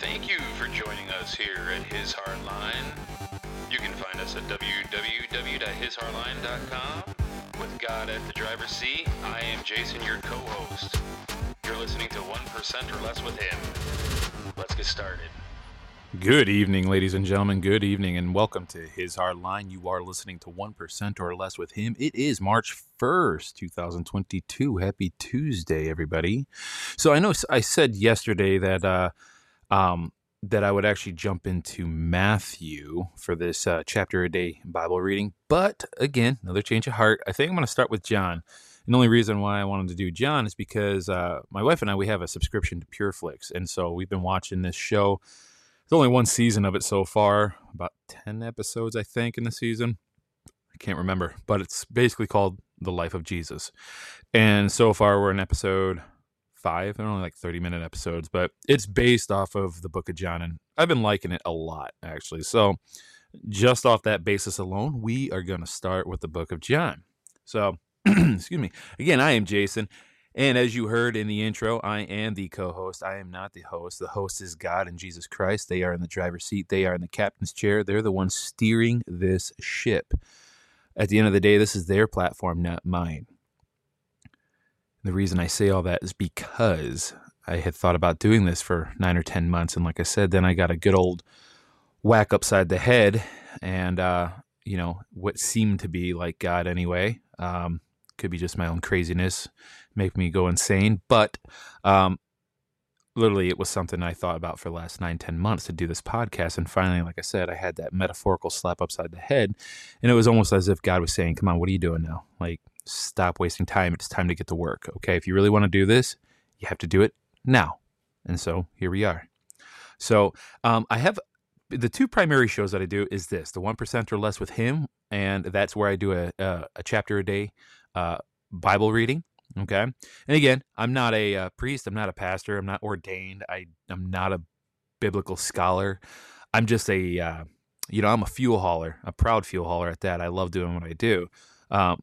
Thank you for joining us here at His Hardline. You can find us at www.hishardline.com. With God at the driver's seat, I am Jason, your co host. You're listening to 1% or Less with Him. Let's get started. Good evening, ladies and gentlemen. Good evening, and welcome to His Hard Line. You are listening to 1% or Less with Him. It is March 1st, 2022. Happy Tuesday, everybody. So I know I said yesterday that uh, um, that I would actually jump into Matthew for this uh, chapter a day Bible reading. But again, another change of heart. I think I'm going to start with John. And the only reason why I wanted to do John is because uh, my wife and I we have a subscription to PureFlix, and so we've been watching this show. There's only one season of it so far, about ten episodes, I think, in the season. I can't remember, but it's basically called The Life of Jesus. And so far, we're in episode five. They're only like 30 minute episodes, but it's based off of the book of John. And I've been liking it a lot, actually. So, just off that basis alone, we are going to start with the book of John. So, excuse me. Again, I am Jason. And as you heard in the intro, I am the co host. I am not the host. The host is God and Jesus Christ. They are in the driver's seat, they are in the captain's chair. They're the ones steering this ship. At the end of the day, this is their platform, not mine. The reason I say all that is because I had thought about doing this for nine or 10 months. And like I said, then I got a good old whack upside the head. And, uh, you know, what seemed to be like God anyway. Um, could be just my own craziness, make me go insane. But um, literally, it was something I thought about for the last nine, ten months to do this podcast. And finally, like I said, I had that metaphorical slap upside the head. And it was almost as if God was saying, Come on, what are you doing now? Like, stop wasting time. It's time to get to work. Okay. If you really want to do this, you have to do it now. And so here we are. So um, I have the two primary shows that I do is this the 1% or less with him. And that's where I do a, a, a chapter a day uh, Bible reading. Okay. And again, I'm not a uh, priest. I'm not a pastor. I'm not ordained. I, I'm not a biblical scholar. I'm just a, uh, you know, I'm a fuel hauler, a proud fuel hauler at that. I love doing what I do. Um,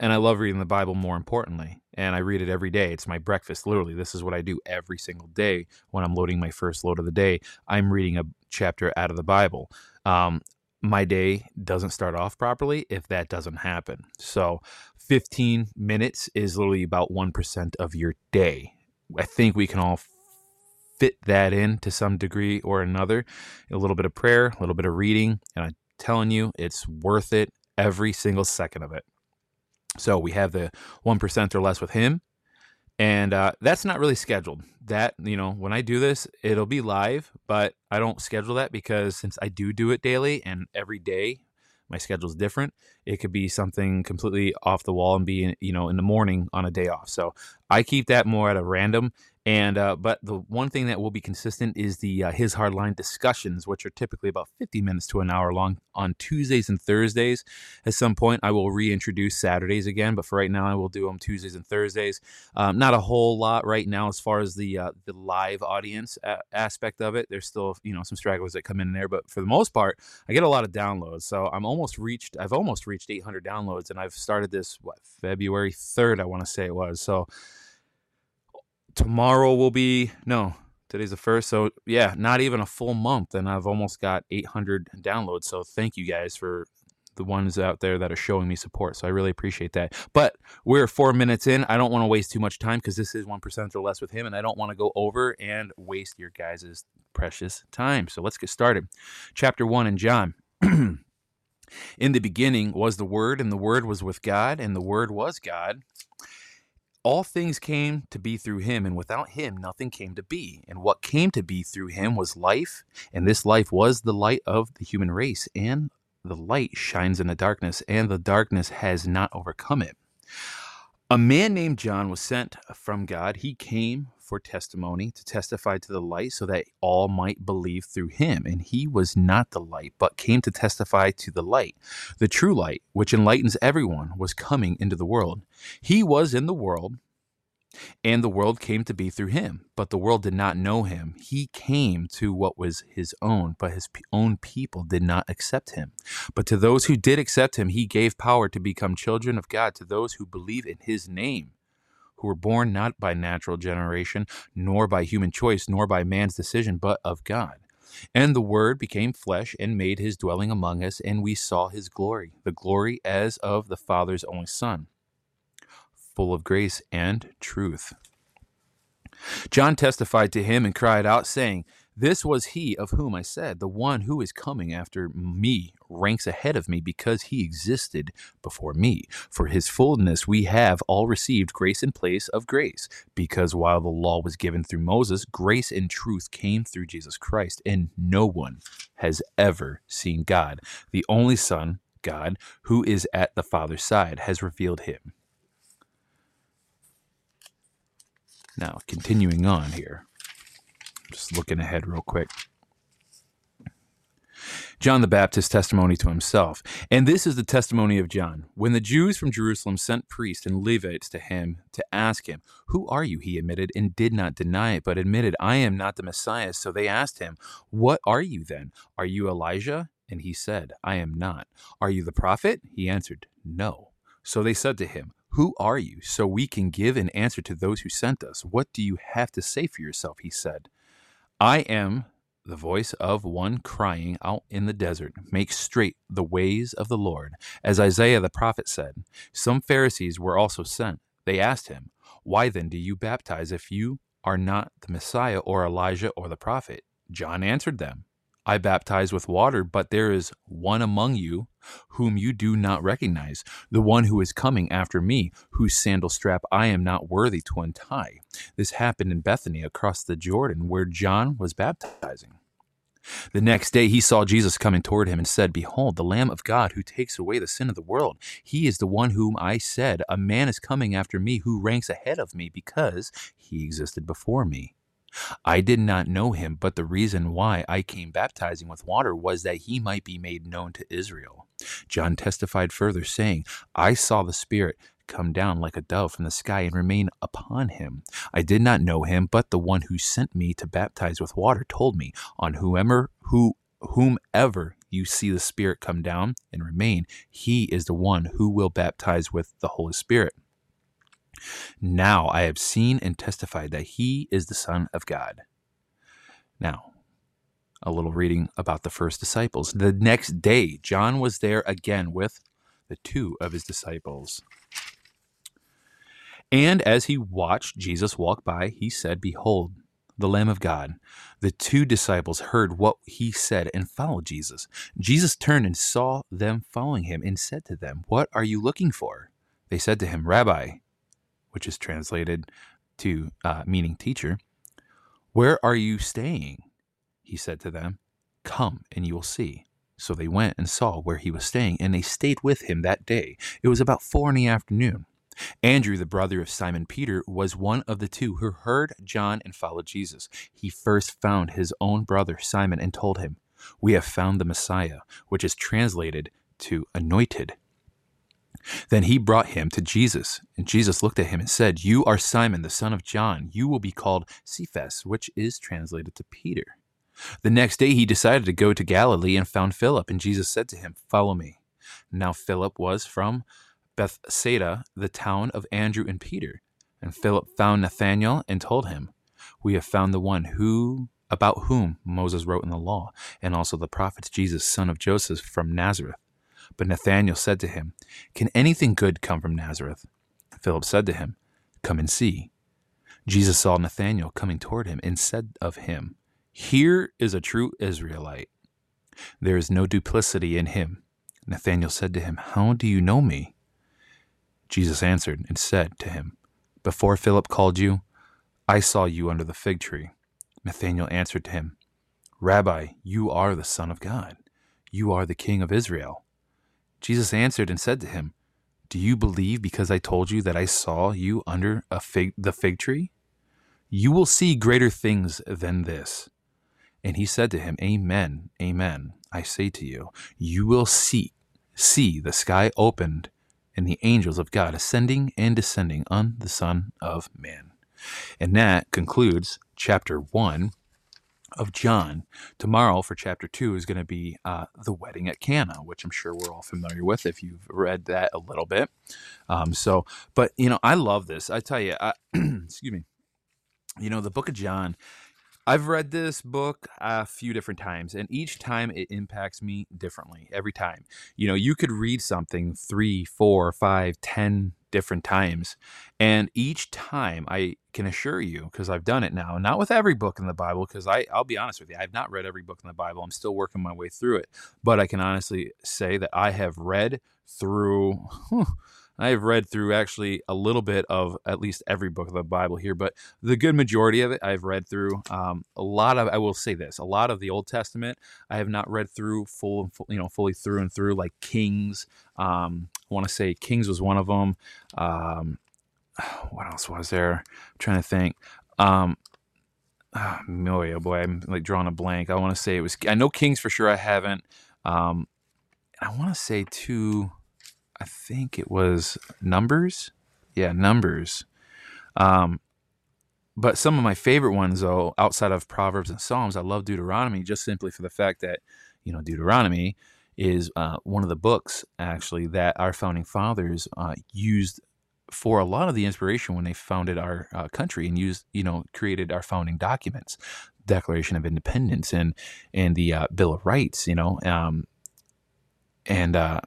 and I love reading the Bible more importantly. And I read it every day. It's my breakfast. Literally, this is what I do every single day when I'm loading my first load of the day. I'm reading a chapter out of the Bible. Um, my day doesn't start off properly if that doesn't happen. So, 15 minutes is literally about 1% of your day. I think we can all fit that in to some degree or another. A little bit of prayer, a little bit of reading, and I'm telling you, it's worth it every single second of it. So we have the 1% or less with him. And uh, that's not really scheduled. That, you know, when I do this, it'll be live, but I don't schedule that because since I do do it daily and every day, my schedule is different. It could be something completely off the wall and be, you know, in the morning on a day off. So I keep that more at a random and uh, but the one thing that will be consistent is the uh, his hardline discussions, which are typically about 50 minutes to an hour long on Tuesdays and Thursdays. At some point, I will reintroduce Saturdays again, but for right now, I will do them Tuesdays and Thursdays. Um, not a whole lot right now as far as the uh, the live audience a- aspect of it. There's still you know some stragglers that come in there, but for the most part, I get a lot of downloads. So I'm almost reached. I've almost reached 800 downloads, and I've started this what February 3rd, I want to say it was. So tomorrow will be no today's the first so yeah not even a full month and i've almost got 800 downloads so thank you guys for the ones out there that are showing me support so i really appreciate that. But we're four minutes in i don't want to waste too much time because this is 1% or less with him and i don't want to go over and waste your guys' precious time so let's get started. Chapter 1 in john. In the beginning was the word and the word was with god and the word was god all things came to be through him, and without him nothing came to be. And what came to be through him was life, and this life was the light of the human race. And the light shines in the darkness, and the darkness has not overcome it. A man named John was sent from God. He came for testimony to testify to the light so that all might believe through him. And he was not the light, but came to testify to the light. The true light, which enlightens everyone, was coming into the world. He was in the world, and the world came to be through him, but the world did not know him. He came to what was his own, but his own people did not accept him. But to those who did accept him, he gave power to become children of God, to those who believe in his name who were born not by natural generation, nor by human choice, nor by man's decision, but of God. And the Word became flesh and made his dwelling among us, and we saw his glory, the glory as of the Father's only Son, full of grace and truth. John testified to him and cried out, saying, This was he of whom I said, The one who is coming after me ranks ahead of me because he existed before me. For his fullness we have all received grace in place of grace, because while the law was given through Moses, grace and truth came through Jesus Christ, and no one has ever seen God. The only Son, God, who is at the Father's side, has revealed him. Now, continuing on here, just looking ahead real quick. John the Baptist's testimony to himself. And this is the testimony of John. When the Jews from Jerusalem sent priests and Levites to him to ask him, Who are you? he admitted, and did not deny it, but admitted, I am not the Messiah. So they asked him, What are you then? Are you Elijah? And he said, I am not. Are you the prophet? He answered, No. So they said to him, Who are you? So we can give an answer to those who sent us. What do you have to say for yourself? He said, I am the voice of one crying out in the desert, Make straight the ways of the Lord. As Isaiah the prophet said, some Pharisees were also sent. They asked him, Why then do you baptize if you are not the Messiah or Elijah or the prophet? John answered them, I baptize with water, but there is one among you whom you do not recognize, the one who is coming after me, whose sandal strap I am not worthy to untie. This happened in Bethany across the Jordan, where John was baptizing. The next day he saw Jesus coming toward him and said, Behold, the Lamb of God who takes away the sin of the world. He is the one whom I said, A man is coming after me who ranks ahead of me because he existed before me. I did not know him, but the reason why I came baptizing with water was that he might be made known to Israel. John testified further, saying, I saw the Spirit come down like a dove from the sky and remain upon him. I did not know him, but the one who sent me to baptize with water told me, On whomever who whomever you see the Spirit come down and remain, he is the one who will baptize with the Holy Spirit. Now I have seen and testified that he is the Son of God. Now, a little reading about the first disciples. The next day, John was there again with the two of his disciples. And as he watched Jesus walk by, he said, Behold, the Lamb of God. The two disciples heard what he said and followed Jesus. Jesus turned and saw them following him and said to them, What are you looking for? They said to him, Rabbi, which is translated to uh, meaning teacher, where are you staying? He said to them, Come and you will see. So they went and saw where he was staying, and they stayed with him that day. It was about four in the afternoon. Andrew, the brother of Simon Peter, was one of the two who heard John and followed Jesus. He first found his own brother Simon and told him, We have found the Messiah, which is translated to anointed. Then he brought him to Jesus, and Jesus looked at him and said, You are Simon, the son of John. You will be called Cephas, which is translated to Peter. The next day he decided to go to Galilee and found Philip, and Jesus said to him, Follow me. Now Philip was from Bethsaida, the town of Andrew and Peter. And Philip found Nathanael and told him, We have found the one who about whom Moses wrote in the law, and also the prophets, Jesus, son of Joseph from Nazareth. But Nathanael said to him, Can anything good come from Nazareth? Philip said to him, Come and see. Jesus saw Nathanael coming toward him and said of him, Here is a true Israelite. There is no duplicity in him. Nathanael said to him, How do you know me? Jesus answered and said to him, Before Philip called you, I saw you under the fig tree. Nathanael answered to him, Rabbi, you are the Son of God. You are the King of Israel. Jesus answered and said to him, Do you believe because I told you that I saw you under a fig, the fig tree? You will see greater things than this. And he said to him, Amen, amen. I say to you, you will see, see the sky opened and the angels of God ascending and descending on the Son of Man. And that concludes chapter one of John. Tomorrow for chapter two is going to be uh, the wedding at Cana, which I'm sure we're all familiar with if you've read that a little bit. Um, so, but you know, I love this. I tell you, I, excuse me. You know, the book of John. I've read this book a few different times, and each time it impacts me differently. Every time, you know, you could read something three, four, five, ten different times. And each time I can assure you, because I've done it now, not with every book in the Bible, because I'll be honest with you, I've not read every book in the Bible. I'm still working my way through it. But I can honestly say that I have read through. Whew, I have read through actually a little bit of at least every book of the Bible here, but the good majority of it I've read through. Um, a lot of I will say this: a lot of the Old Testament I have not read through full, full you know, fully through and through, like Kings. Um, I want to say Kings was one of them. Um, what else was there? I'm trying to think. Um, oh, boy, oh boy, I'm like drawing a blank. I want to say it was. I know Kings for sure. I haven't. Um, I want to say too. I think it was Numbers. Yeah, Numbers. Um, but some of my favorite ones, though, outside of Proverbs and Psalms, I love Deuteronomy just simply for the fact that, you know, Deuteronomy is uh, one of the books actually that our founding fathers uh, used for a lot of the inspiration when they founded our uh, country and used, you know, created our founding documents, Declaration of Independence and and the uh, Bill of Rights, you know, um, and uh,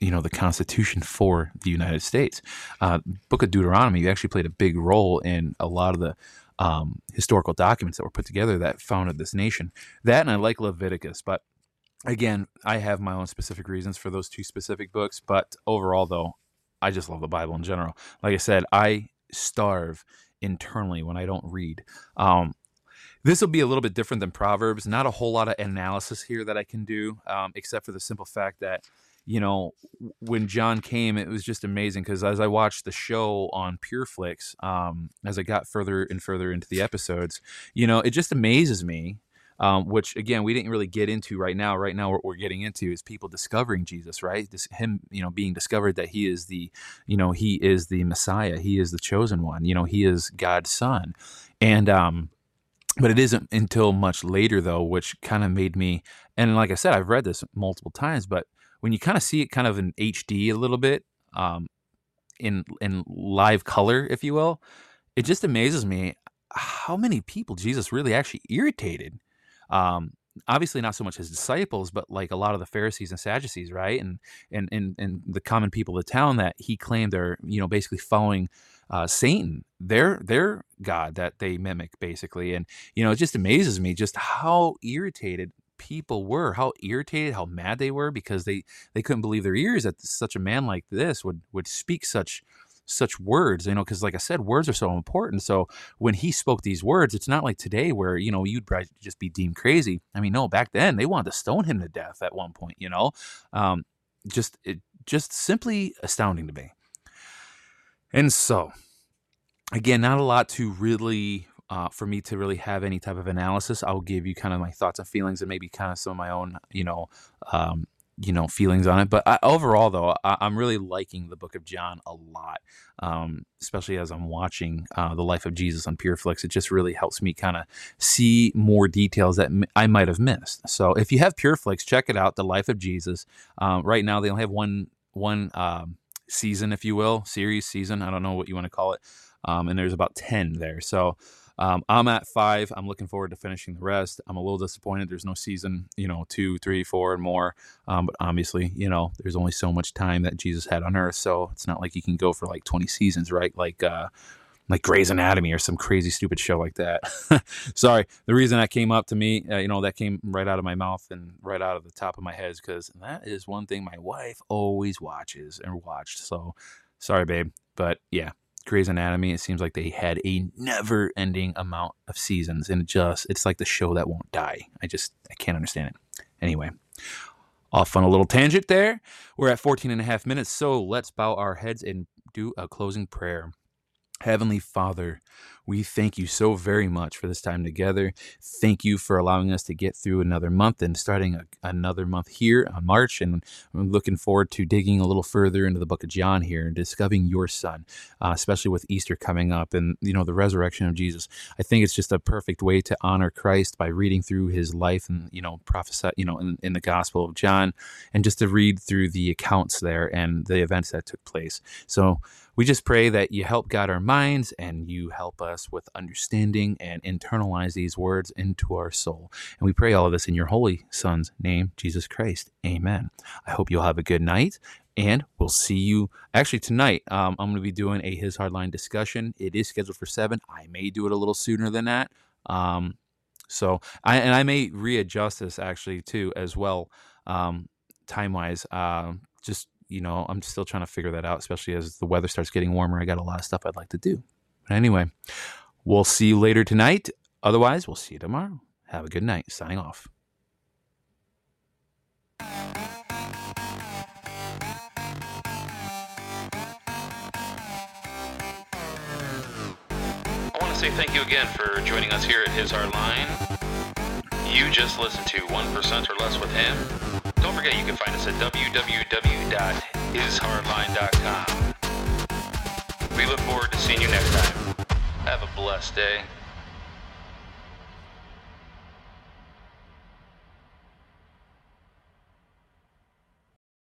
you know the Constitution for the United States. Uh, Book of Deuteronomy actually played a big role in a lot of the um, historical documents that were put together that founded this nation. That and I like Leviticus, but again, I have my own specific reasons for those two specific books. But overall, though, I just love the Bible in general. Like I said, I starve internally when I don't read. Um, this will be a little bit different than Proverbs. Not a whole lot of analysis here that I can do, um, except for the simple fact that you know, when John came, it was just amazing because as I watched the show on PureFlix, um, as I got further and further into the episodes, you know, it just amazes me. Um, which again we didn't really get into right now. Right now, what we're getting into is people discovering Jesus, right? This him, you know, being discovered that he is the, you know, he is the Messiah, he is the chosen one, you know, he is God's son, and um, but it isn't until much later though, which kind of made me. And like I said, I've read this multiple times, but when you kind of see it kind of in HD a little bit, um, in in live color, if you will, it just amazes me how many people Jesus really actually irritated. Um, obviously not so much his disciples, but like a lot of the Pharisees and Sadducees, right? And and and and the common people of the town that he claimed are, you know, basically following uh, Satan, their their god that they mimic, basically. And you know, it just amazes me just how irritated people were, how irritated, how mad they were because they they couldn't believe their ears that such a man like this would would speak such such words you know because like i said words are so important. So when he spoke these words it's not like today where you know you'd just be deemed crazy. I mean no back then they wanted to stone him to death at one point you know? Um, just it just simply astounding to me. And so again not a lot to really uh, for me to really have any type of analysis. I'll give you kind of my thoughts and feelings, and maybe kind of some of my own, you know, um, you know, feelings on it. But I, overall, though, I, am really liking the Book of John a lot, um, especially as I'm watching uh, the Life of Jesus on PureFlix. It just really helps me kind of see more details that m- I might have missed. So if you have PureFlix, check it out, The Life of Jesus. Um, right now, they only have one one um, season, if you will, series season. I don't know what you want to call it. Um, and there's about 10 there. So um, I'm at five. I'm looking forward to finishing the rest. I'm a little disappointed. There's no season, you know, two, three, four, and more. Um, but obviously, you know, there's only so much time that Jesus had on earth. So it's not like you can go for like 20 seasons, right? Like, uh, like Grey's Anatomy or some crazy stupid show like that. Sorry, the reason that came up to me, uh, you know, that came right out of my mouth and right out of the top of my head is because that is one thing my wife always watches and watched. So sorry, babe, but yeah, Grey's Anatomy, it seems like they had a never ending amount of seasons and just it's like the show that won't die. I just I can't understand it. Anyway, off on a little tangent there. We're at 14 and a half minutes, so let's bow our heads and do a closing prayer. Heavenly Father, We thank you so very much for this time together. Thank you for allowing us to get through another month and starting a, another month here on March. And I'm looking forward to digging a little further into the book of John here and discovering your son, uh, especially with Easter coming up and, you know, the resurrection of Jesus. I think it's just a perfect way to honor Christ by reading through his life and, you know, prophesy, you know, in, in the Gospel of John and just to read through the accounts there and the events that took place. So we just pray that you help guide our minds and you help us with understanding and internalize these words into our soul. And we pray all of this in your holy Son's name, Jesus Christ. Amen. I hope you'll have a good night and we'll see you actually tonight um, i'm going to be doing a his hardline discussion it is scheduled for seven i may do it a little sooner than that um, so I, and i may readjust this actually too as well um, time wise uh, just you know, I'm still trying to figure that out, especially as the weather starts getting warmer. I got a lot of stuff I'd like to do. But anyway, we'll see you later tonight. Otherwise, we'll see you tomorrow. Have a good night. Signing off. I want to say thank you again for joining us here at His Hard Line. You just listened to 1% or Less with Him. Don't forget you can find us at www.hishardline.com. We look forward to seeing you next time. Have a blessed day.